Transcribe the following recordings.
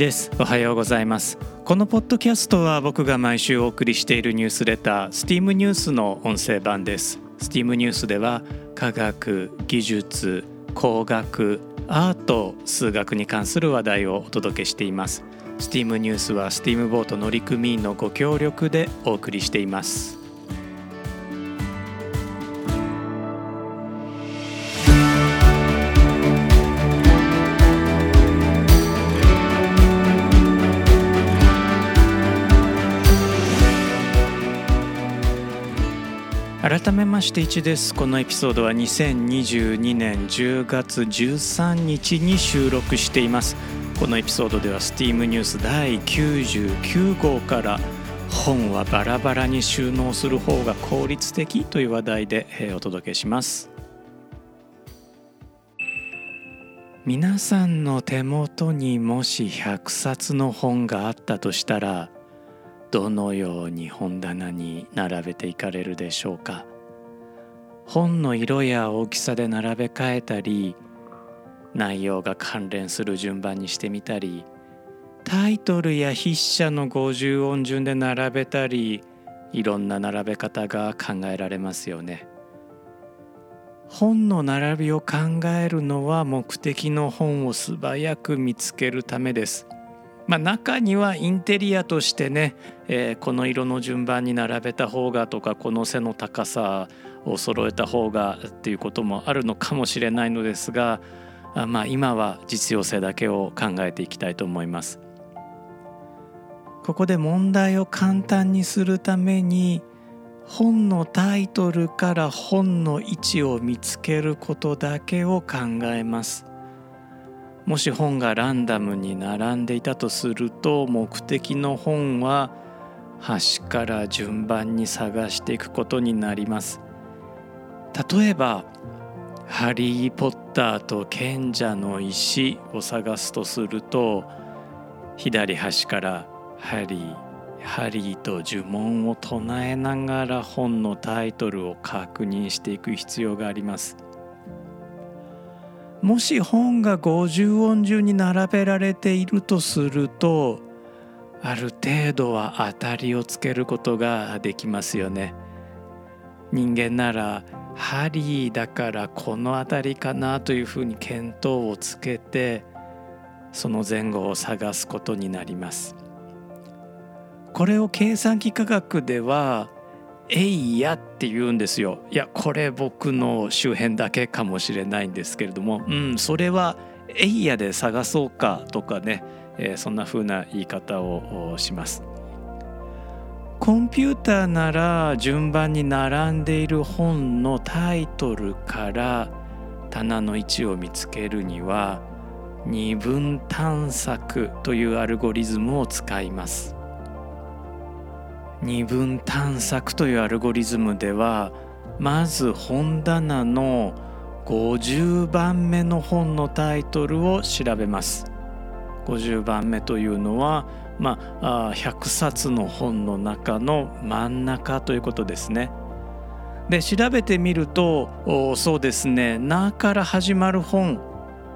です。おはようございます。このポッドキャストは僕が毎週お送りしているニュースレター STEAM ニュースの音声版です。STEAM ニュースでは科学技術工学アート数学に関する話題をお届けしています。STEAM ニュースは STEAM ボート乗組員のご協力でお送りしています。改めまして1です。このエピソードは2022年10月13日に収録しています。このエピソードでは STEAM ニュース第99号から本はバラバラに収納する方が効率的という話題でお届けします。皆さんの手元にもし100冊の本があったとしたらどのように本棚に並べていかれるでしょうか本の色や大きさで並べ替えたり内容が関連する順番にしてみたりタイトルや筆者の50音順で並べたりいろんな並べ方が考えられますよね。本の並びを考えるのは目的の本を素早く見つけるためです。まあ、中にはインテリアとしてね、えー、この色の順番に並べた方がとかこの背の高さを揃えた方がっていうこともあるのかもしれないのですがあまあ今は実用性だけを考えていきたいと思います。ここで問題を簡単にするために本のタイトルから本の位置を見つけることだけを考えます。もし本がランダムに並んでいたとすると目的の本は端から順番に探していくことになります例えば「ハリー・ポッターと賢者の石」を探すとすると左端から「ハリー」「ハリー」と呪文を唱えながら本のタイトルを確認していく必要があります。もし本が50音順に並べられているとするとある程度は当たりをつけることができますよね。人間ならハリーだからこの辺りかなというふうに見当をつけてその前後を探すことになります。これを計算機科学ではえいやって言うんですよ。いやこれ僕の周辺だけかもしれないんですけれども。うんそれはえいやで探そうかとかね、えー、そんな風な言い方をします。コンピューターなら順番に並んでいる本のタイトルから棚の位置を見つけるには二分探索というアルゴリズムを使います。二分探索というアルゴリズムではまず本棚の50番目の本のタイトルを調べます50番目というのは、まあ、100冊の本の中の真ん中ということですね。で調べてみるとそうですね「な」から始まる本、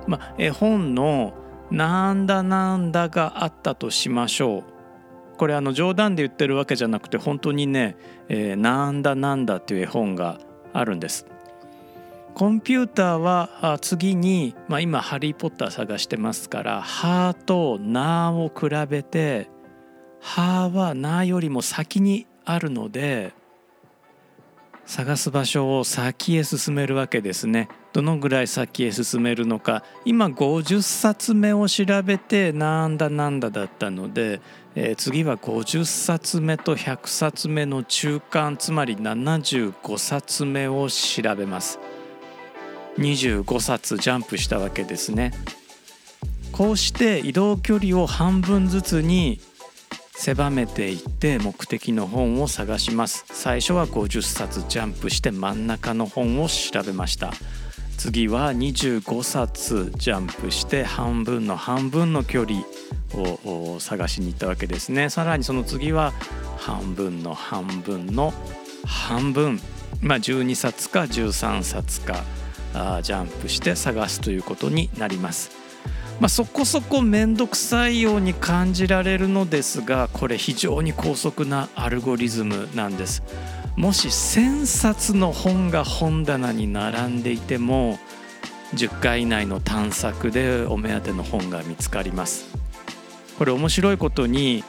まあ、絵本の「なんだなんだ」があったとしましょう。これあの冗談で言ってるわけじゃなくて本当にね「えー、なんだなんだ」っていう絵本があるんです。コンピューターは次に、まあ、今「ハリー・ポッター」探してますから「は」と「な」を比べて「は」は「な」よりも先にあるので探す場所を先へ進めるわけですね。どのぐらい先へ進めるのか。今50冊目を調べてなんだなんだだったので、えー、次は50冊目と100冊目の中間つまり75冊目を調べます。25冊ジャンプしたわけですね。こうして移動距離を半分ずつに狭めていって目的の本を探します。最初は50冊ジャンプして真ん中の本を調べました。次は25冊ジャンプして半分の半分の距離を探しに行ったわけですね。さらにその次は半分の半分の半分。まあ12冊か13冊かジャンプして探すということになります。まあ、そこそこ面倒くさいように感じられるのですがこれ非常に高速なアルゴリズムなんです。もし1,000冊の本が本棚に並んでいても10回以内の探索でお目当ての本が見つかります。これ面白いことに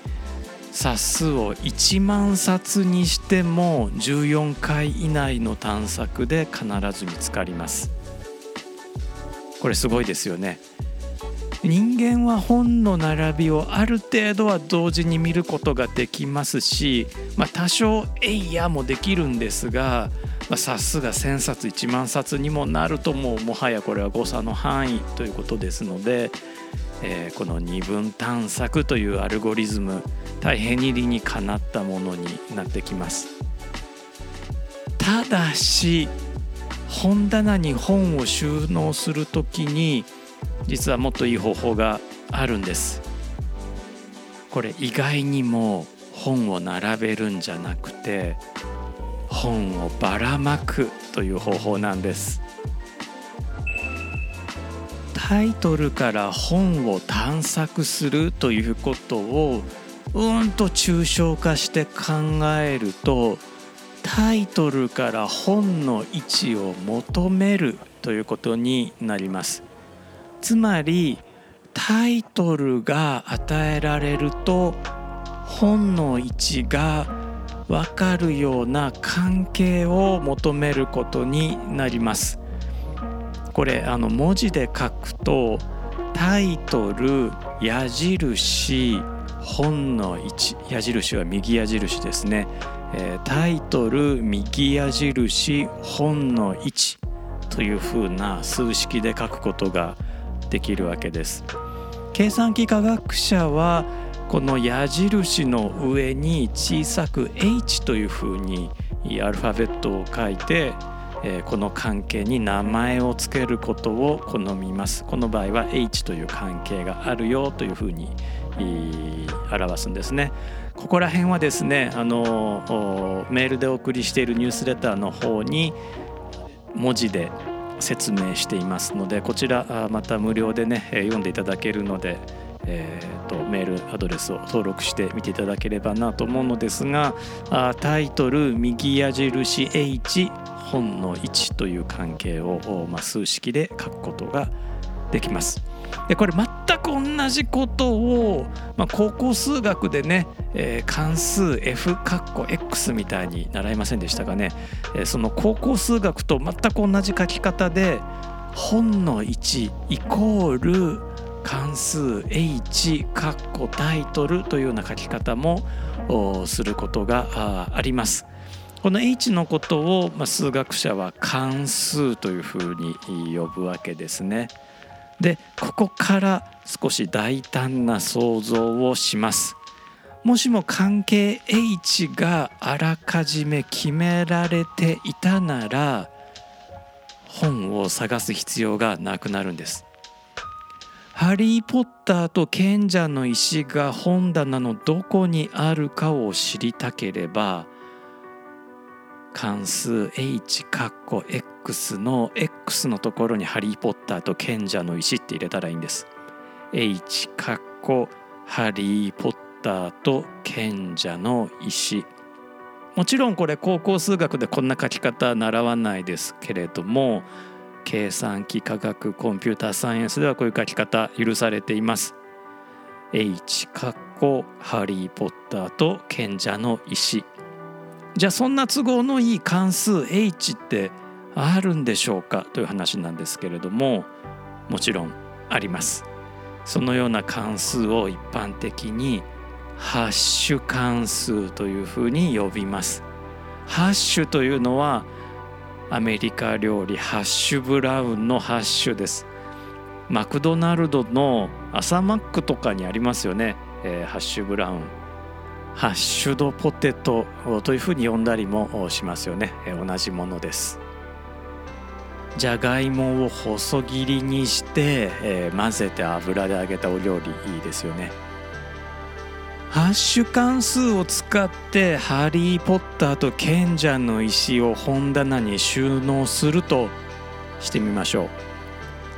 冊数を1万冊にしても14回以内の探索で必ず見つかります。これすごいですよね。人間は本の並びをある程度は同時に見ることができますし、まあ、多少えいやもできるんですが、まあ、冊数が1,000冊1万冊にもなるともうもはやこれは誤差の範囲ということですので、えー、この二分探索というアルゴリズム大変に理にかなったものになってきます。ただし本棚に本を収納するときに実はもっといい方法があるんです。これ意外にも本を並べるんじゃなくて本をばらまくという方法なんです。タイトルから本を探索するということをうんと抽象化して考えるとタイトルから本の位置を求めるということになります。つまりタイトルが与えられると本の位置が分かるような関係を求めることになります。これあの文字で書くとタイトル矢印本の位置矢印は右矢印ですね、えー、タイトル右矢印本の位置というふうな数式で書くことができるわけです。計算機科学者はこの矢印の上に小さく H というふうにアルファベットを書いてこの関係に名前を付けることを好みます。この場合は H という関係があるよというふうに表すんですね。ここら辺はですねあのメールでお送りしているニュースレターの方に文字で説明していますのでこちらまた無料でね読んでいただけるので、えーと、メールアドレスを登録してみていただければなと思うのですがタイトル右矢印 H 本の1という関係を、まあ、数式で書くことができます。でこれ全く同じことを、まあ、高校数学でね、えー、関数 f 括弧 x みたいに習いませんでしたかね、えー、その高校数学と全く同じ書き方で本の1イコール関数 h 括弧タイトルというような書き方もすることがあります。この h のことを、まあ、数学者は関数というふうに呼ぶわけですね。でここから少し大胆な想像をします。もしも関係 H があらかじめ決められていたなら本を探す必要がなくなるんです。ハリー・ポッターと賢者の石が本棚のどこにあるかを知りたければ関数 h カッコ x の x のところにハリー・ポッターと賢者の石って入れたらいいんです。h カッコハリー・ポッターと賢者の石もちろんこれ高校数学でこんな書き方習わないですけれども計算機科学コンピューターサイエンスではこういう書き方許されています。H カッコハリー・ポッターと賢者の石じゃあそんな都合のいい関数 h ってあるんでしょうかという話なんですけれどももちろんあります。そのような関数を一般的にハッシュ関数というふうに呼びます。ハッシュというのはアメリカ料理ハッシュブラウンのハッシュです。マクドナルドの朝マックとかにありますよね、えー、ハッシュブラウン。ハッシュドポテトというふうに呼んだりもしますよねえ同じものですじゃがいもを細切りにして、えー、混ぜて油で揚げたお料理いいですよね。ハッシュ関数を使ってハリー・ポッターと賢者の石を本棚に収納するとしてみましょう。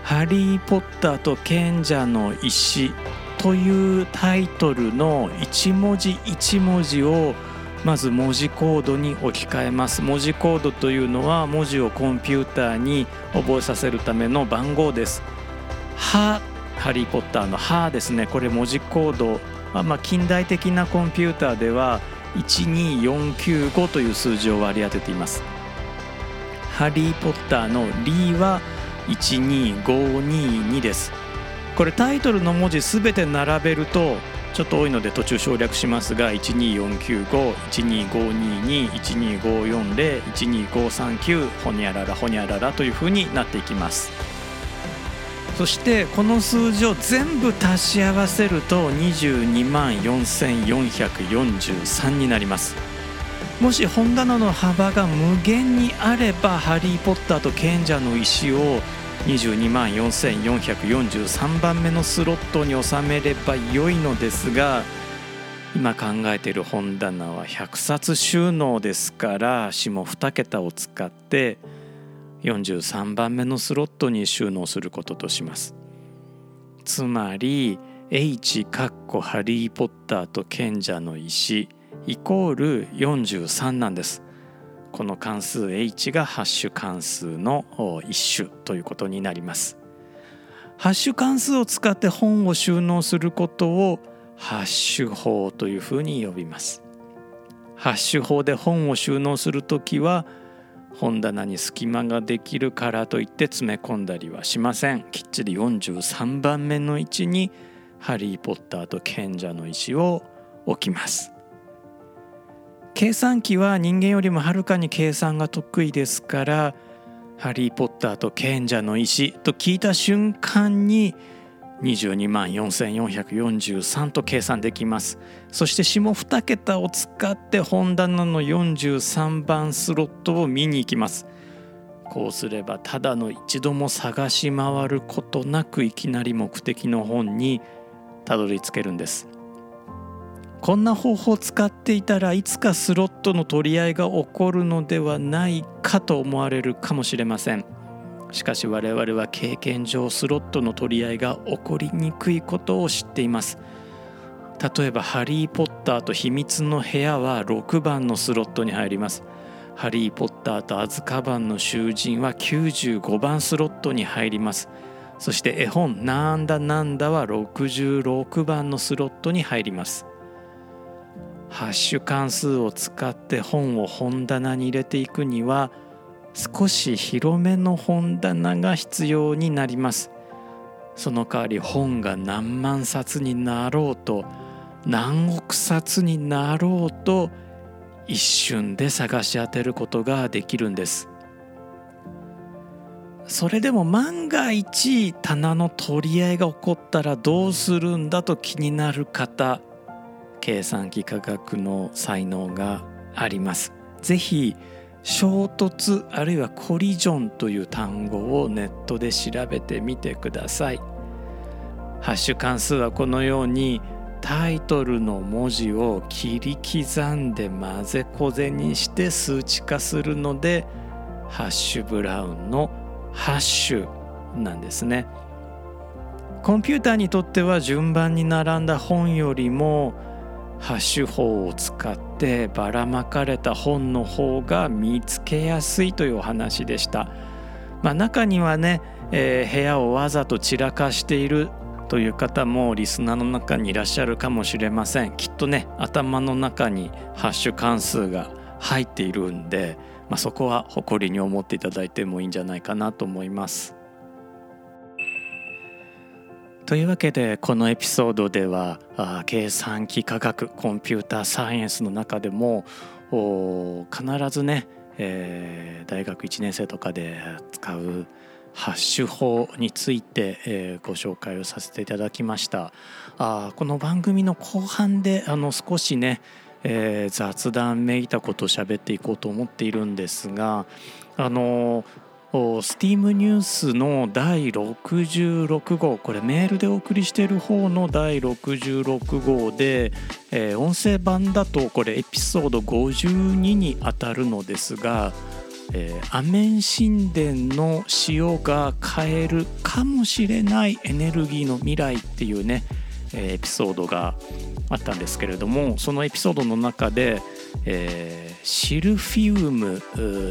ハリー・ポッターと賢者の石」というタイトルの一文字一文字をまず文字コードに置き換えます。文字コードというのは文字をコンピューターに覚えさせるための番号です。はハリー・ポッターの「は」ですね。これ文字コード。まあ、近代的なコンピューターでは12495という数字を割り当てています。ハリー・ポッターの「リー」は12522です。これタイトルの文字すべて並べるとちょっと多いので途中省略しますが12495、12522、12540、12539ほにゃららほにゃららというふうになっていきます。そしてこの数字を全部足し合わせると22万4443になります。もし本棚の幅が無限にあれば「ハリー・ポッターと賢者の石」を22万4443番目のスロットに収めれば良いのですが今考えている本棚は100冊収納ですから下2桁を使って43番目のスロットに収納することとします。つまり H かっこハリー・ポッターと賢者の石イコール43なんです。この関数 h がハッシュ関数の一種ということになります。ハッシュ関数を使って本を収納することをハッシュ法というふうに呼びます。ハッシュ法で本を収納するときは本棚に隙間ができるからといって詰め込んだりはしません。きっちり43番目の位置にハリー・ポッターと賢者の石を置きます。計算機は人間よりもはるかに計算が得意ですから「ハリー・ポッターと賢者の石」と聞いた瞬間に22万4443と計算できます。そして下2桁を使って本棚の43番スロットを見に行きます。こうすればただの一度も探し回ることなくいきなり目的の本にたどり着けるんです。こんな方法を使っていたらいつかスロットの取り合いが起こるのではないかと思われるかもしれません。しかし我々は経験上スロットの取り合いが起こりにくいことを知っています。例えば「ハリー・ポッターと秘密の部屋」は6番のスロットに入ります。ハリー・ポッターとアズカバンの囚人は95番スロットに入ります。そして絵本なんだなんだは66番のスロットに入ります。ハッシュ関数を使って本を本棚に入れていくには少し広めの本棚が必要になります。その代わり本が何万冊になろうと何億冊になろうと一瞬で探し当てることができるんです。それでも万が一棚の取り合いが起こったらどうするんだと気になる方計算機科学の才能があります。ぜひ衝突あるいはコリジョンという単語をネットで調べてみてください。ハッシュ関数はこのようにタイトルの文字を切り刻んで混ぜこぜにして数値化するのでハッシュブラウンのハッシュなんですね。コンピューターにとっては順番に並んだ本よりもハッシュ法を使ってばらまかれた本の方が見つけやすいというお話でした。まあ、中にはね、えー、部屋をわざと散らかしているという方もリスナーの中にいらっしゃるかもしれませんきっとね頭の中にハッシュ関数が入っているんで、まあ、そこは誇りに思っていただいてもいいんじゃないかなと思います。というわけでこのエピソードでは計算機科学コンピューターサイエンスの中でも必ずね、えー、大学1年生とかで使うハッシュ法について、えー、ご紹介をさせていただきました。あこの番組の後半であの少しね、えー、雑談めいたことを喋っていこうと思っているんですがあのスティームニュースの第66号。これメールでお送りしている方の第66号で、えー、音声版だとこれエピソード52にあたるのですがえー、アメン神殿の塩が変えるかもしれないエネルギーの未来っていうね、えー、エピソードがあったんですけれどもそのエピソードの中で、えー、シルフィウム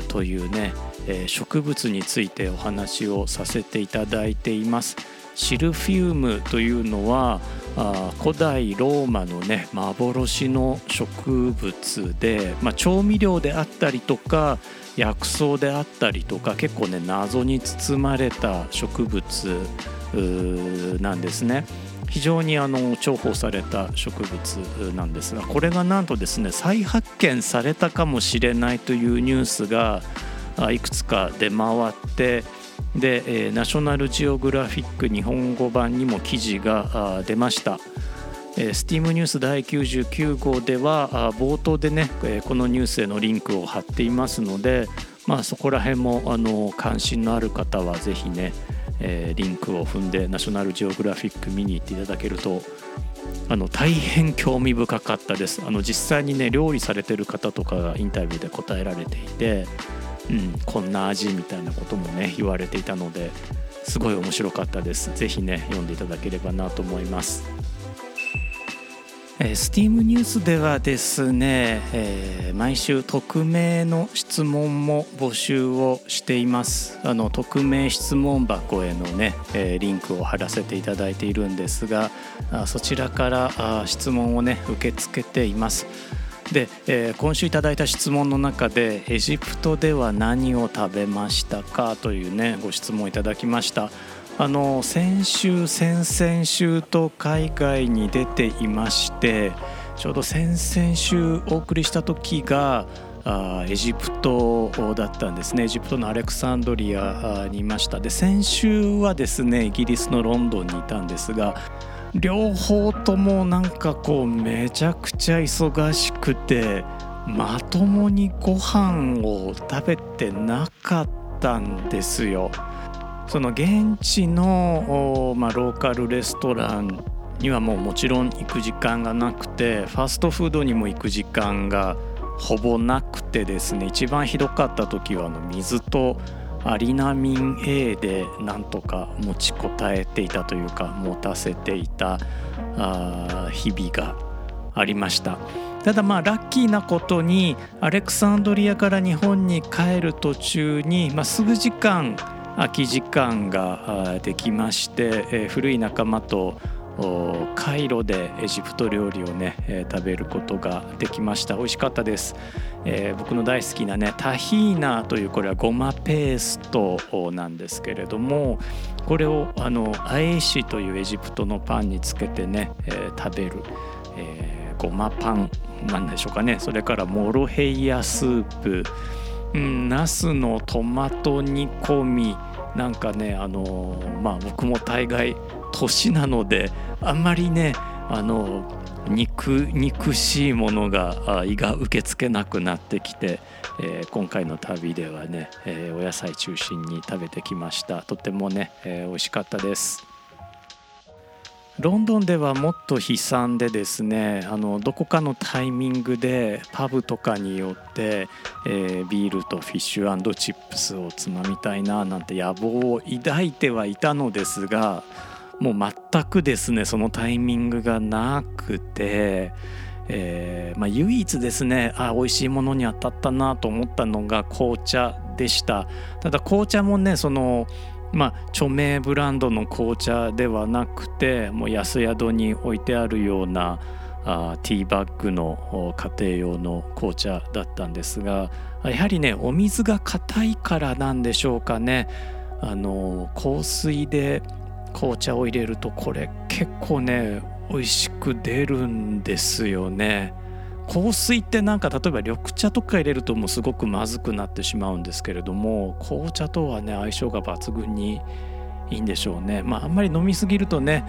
というね、え植物についてお話をさせていただいています。シルフィウムというのはあ古代ローマのね幻の植物で、まあ、調味料であったりとか薬草であったりとか結構ね謎に包まれた植物なんですね。非常にあの重宝された植物なんですがこれがなんとですね再発見されたかもしれないというニュースがいくつか出回ってで、ナショナルジオグラフィック日本語版にも記事が出ました。スティームニュース第99号では冒頭でねこのニュースへのリンクを貼っていますので、まあ、そこら辺もあの関心のある方はぜひね、えリンクを踏んでナショナルジオグラフィック見に行っていただけるとあの大変興味深かったです。あの実際にね料理されてる方とかがインタビューで答えられていてうん、こんな味みたいなこともね言われていたのですごい面白かったです。是非ね読んでいただければなと思います。えー、スティームニュースではですね、えー、毎週匿名の質問も募集をしています。あの匿名質問箱へのね、えー、リンクを貼らせていただいているんですがあそちらからあ質問をね受け付けています。で、えー、今週いただいた質問の中でエジプトでは何を食べましたかというねご質問いただきました。あの先週先々週と海外に出ていましてちょうど先々週お送りした時がエジプトだったんですねエジプトのアレクサンドリアにいましたで先週はですねイギリスのロンドンにいたんですが両方ともなんかこうめちゃくちゃ忙しくてまともにご飯を食べてなかったんですよ。その現地の、まあ、ローカルレストランにはもうもちろん行く時間がなくてファストフードにも行く時間がほぼなくてですね一番ひどかった時はあの水とアリナミン A でなんとか持ちこたえていたというか持たせていたあ日々がありました。ただまあラッキーなことにアレクサンドリアから日本に帰る途中に、まあ、すぐ時間空き時間ができまして、え古い仲間とカイロでエジプト料理をね、えー、食べることができました。美味しかったです、えー、僕の大好きなねタヒーナというこれはごまペーストなんですけれどもこれをあのアエシというエジプトのパンにつけてね、えー、食べる、えー、ごまパンなんでしょうかね。それからモロヘイヤスープ、うん、ナスのトマト煮込みなんかねあのまあ僕も大概年なのであんまりねあの肉肉しいものが胃が受け付けなくなってきて、えー、今回の旅ではね、えー、お野菜中心に食べてきました。とてもね、えー、美味しかったです。ロンドンではもっと悲惨でですねあのどこかのタイミングでパブとかによって、えー、ビールとフィッシュチップスをつまみたいななんて野望を抱いてはいたのですがもう全くですねそのタイミングがなくて、えーまあ、唯一ですねあ美味しいものに当たったなと思ったのが紅茶でした。ただ紅茶もねそのまあ、著名ブランドの紅茶ではなくてもう安宿に置いてあるようなあティーバッグの家庭用の紅茶だったんですがやはりねお水が硬いからなんでしょうかね。あの香水で紅茶を入れるとこれ結構ね美味しく出るんですよね。香水ってなんか例えば緑茶とか入れるともうすごくまずくなってしまうんですけれども紅茶とはね相性が抜群にいいんでしょうね。まああんまり飲みすぎるとね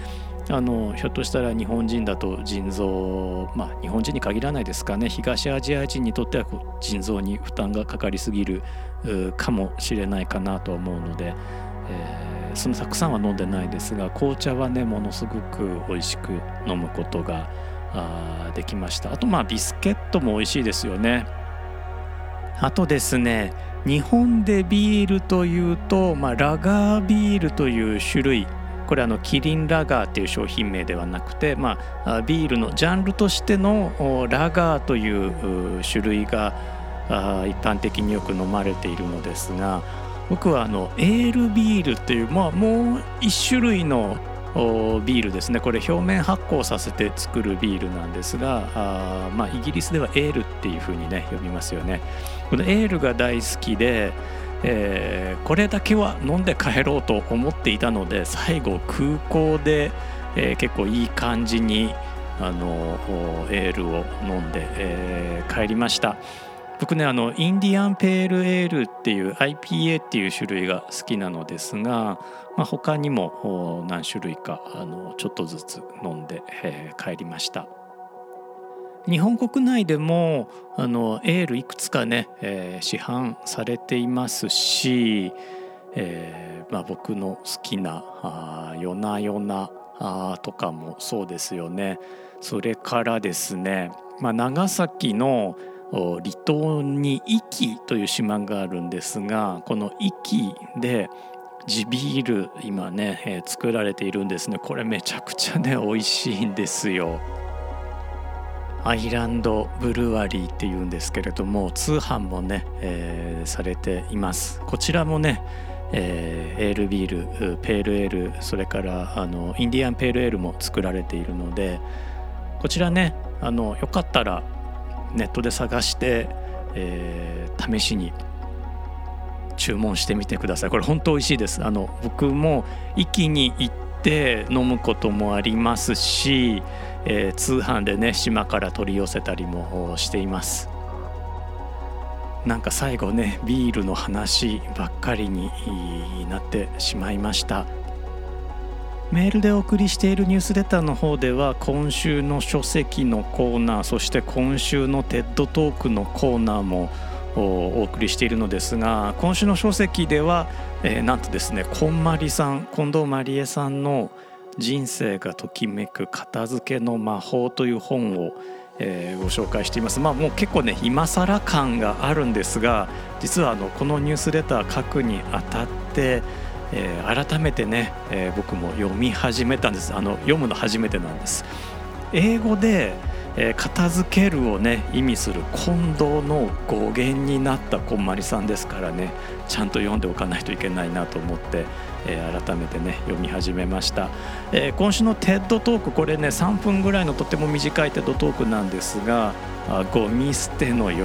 あのひょっとしたら日本人だと腎臓まあ日本人に限らないですかね。東アジア人にとっては腎臓に負担がかかりすぎるかもしれないかなと思うので、えーそのたくさんは飲んでないですが紅茶はねものすごく美味しく飲むことがあできました。あとまあビスケットも美味しいですよね。あとですね日本でビールというと、まあ、ラガービールという種類。これあのキリンラガーっていう商品名ではなくて、まあ、ビールのジャンルとしてのラガーという種類が一般的によく飲まれているのですが僕はあのエールビールっていう、まあ、もう一種類のビールですね。これ表面発酵させて作るビールなんですがあ、まあ、イギリスではエールっていう風にね呼びますよね。このエールが大好きで、えー、これだけは飲んで帰ろうと思っていたので最後空港で、えー、結構いい感じにあのエールを飲んで、えー、帰りました。僕ねあのインディアンペールエールっていう IPA っていう種類が好きなのですが、まあ、他にも何種類かあのちょっとずつ飲んで、えー、帰りました。日本国内でもあのエールいくつかね、えー、市販されていますし、えーまあ、僕の好きな「あ夜な夜な」とかもそうですよね。それからですね、まあ、長崎の離島に壱岐という島があるんですがこの壱岐で地ビール今ね、えー、作られているんですね。これめちゃくちゃね美味しいんですよ。アイランドブルワリーっていうんですけれども通販もね、えー、されています。こちらもねえー、エールビールペールエールそれからあのインディアンペールエールも作られているのでこちらねあのよかったらネットで探して、えー、試しに注文してみてください。これ本当美味しいです。あの僕も一気に行って飲むこともありますし、えー、通販でね島から取り寄せたりもしています。なんか最後ねビールの話ばっかりになってしまいました。メールでお送りしているニュースレターの方では今週の書籍のコーナーそして今週の TED トークのコーナーもお送りしているのですが今週の書籍では、えー、なんとですねこんまりさん近藤まりえさんの「人生がときめく片付けの魔法」という本を、えー、ご紹介しています。まあもう結構ね今更感があるんですが実はあのこのニュースレター書くにあたってえー、改めてね、えー、僕も読み始めたんです。あの読むの初めてなんです。英語で、えー、片付けるをね意味する近藤の語源になったこんまりさんですからねちゃんと読んでおかないといけないなと思って、えー、改めてね読み始めました、えー、今週の TED トークこれね3分ぐらいのとても短い TED トークなんですが「ゴミ捨ての喜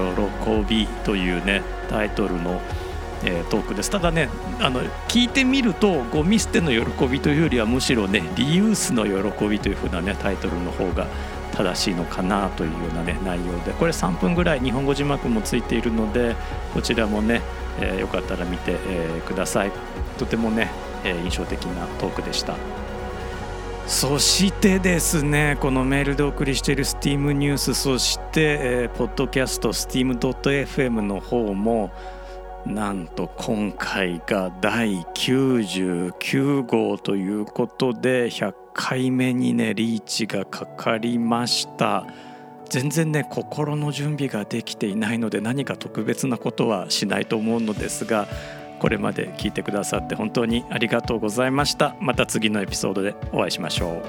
び」というねタイトルの「えー、トークです。ただねあの聞いてみるとゴミ捨ての喜びというよりはむしろねリユースの喜びというふうなねタイトルの方が正しいのかなというようなね内容で。これ3分ぐらい日本語字幕もついているのでこちらもね、えー、よかったら見て、えー、ください。とてもね、えー、印象的なトークでした。そしてですねこのメールでお送りしている STEAM ニュースそして、えー、ポッドキャスト STEAM.fm の方もなんと今回が第99号ということで100回目にねリーチがかかりました。全然ね心の準備ができていないので何か特別なことはしないと思うのですがこれまで聞いてくださって本当にありがとうございました。また次のエピソードでお会いしましょう。